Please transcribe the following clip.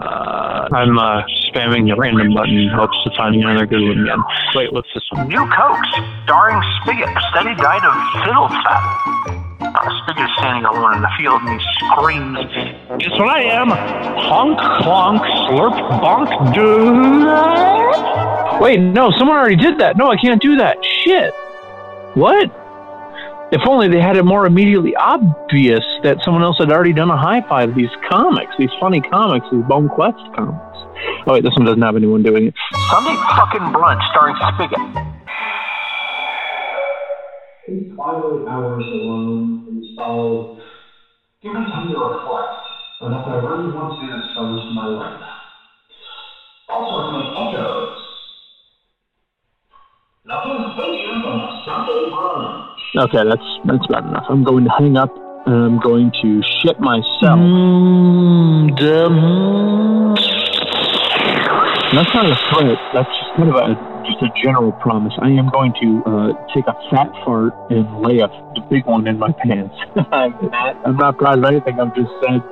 Uh, I'm uh, spamming the random button, in hopes of finding another good one again. Wait, what's this one? New Cokes, starring Spigot, steady diet of fiddle fat. Uh, Spigot standing alone in the field and he screams, Guess what I am? Honk, clonk, slurp, bonk, do. Wait, no, someone already did that. No, I can't do that. Shit. What? If only they had it more immediately obvious that someone else had already done a high five of these comics, these funny comics, these Bone Quest comics. Oh wait, this one doesn't have anyone doing it. Sunday fucking brunch starring Spigot. These twilight hours alone in solitude give me time to reflect on what I really want to expose to my life. Also, to make echoes. Nothing bigger than a Sunday brunch. Okay, that's that's bad enough. I'm going to hang up and I'm going to shit myself. That's not a threat. That's just kind of a just a general promise. I am going to uh, take a fat fart and lay a big one in my pants. I'm not. I'm not proud of anything I've just said.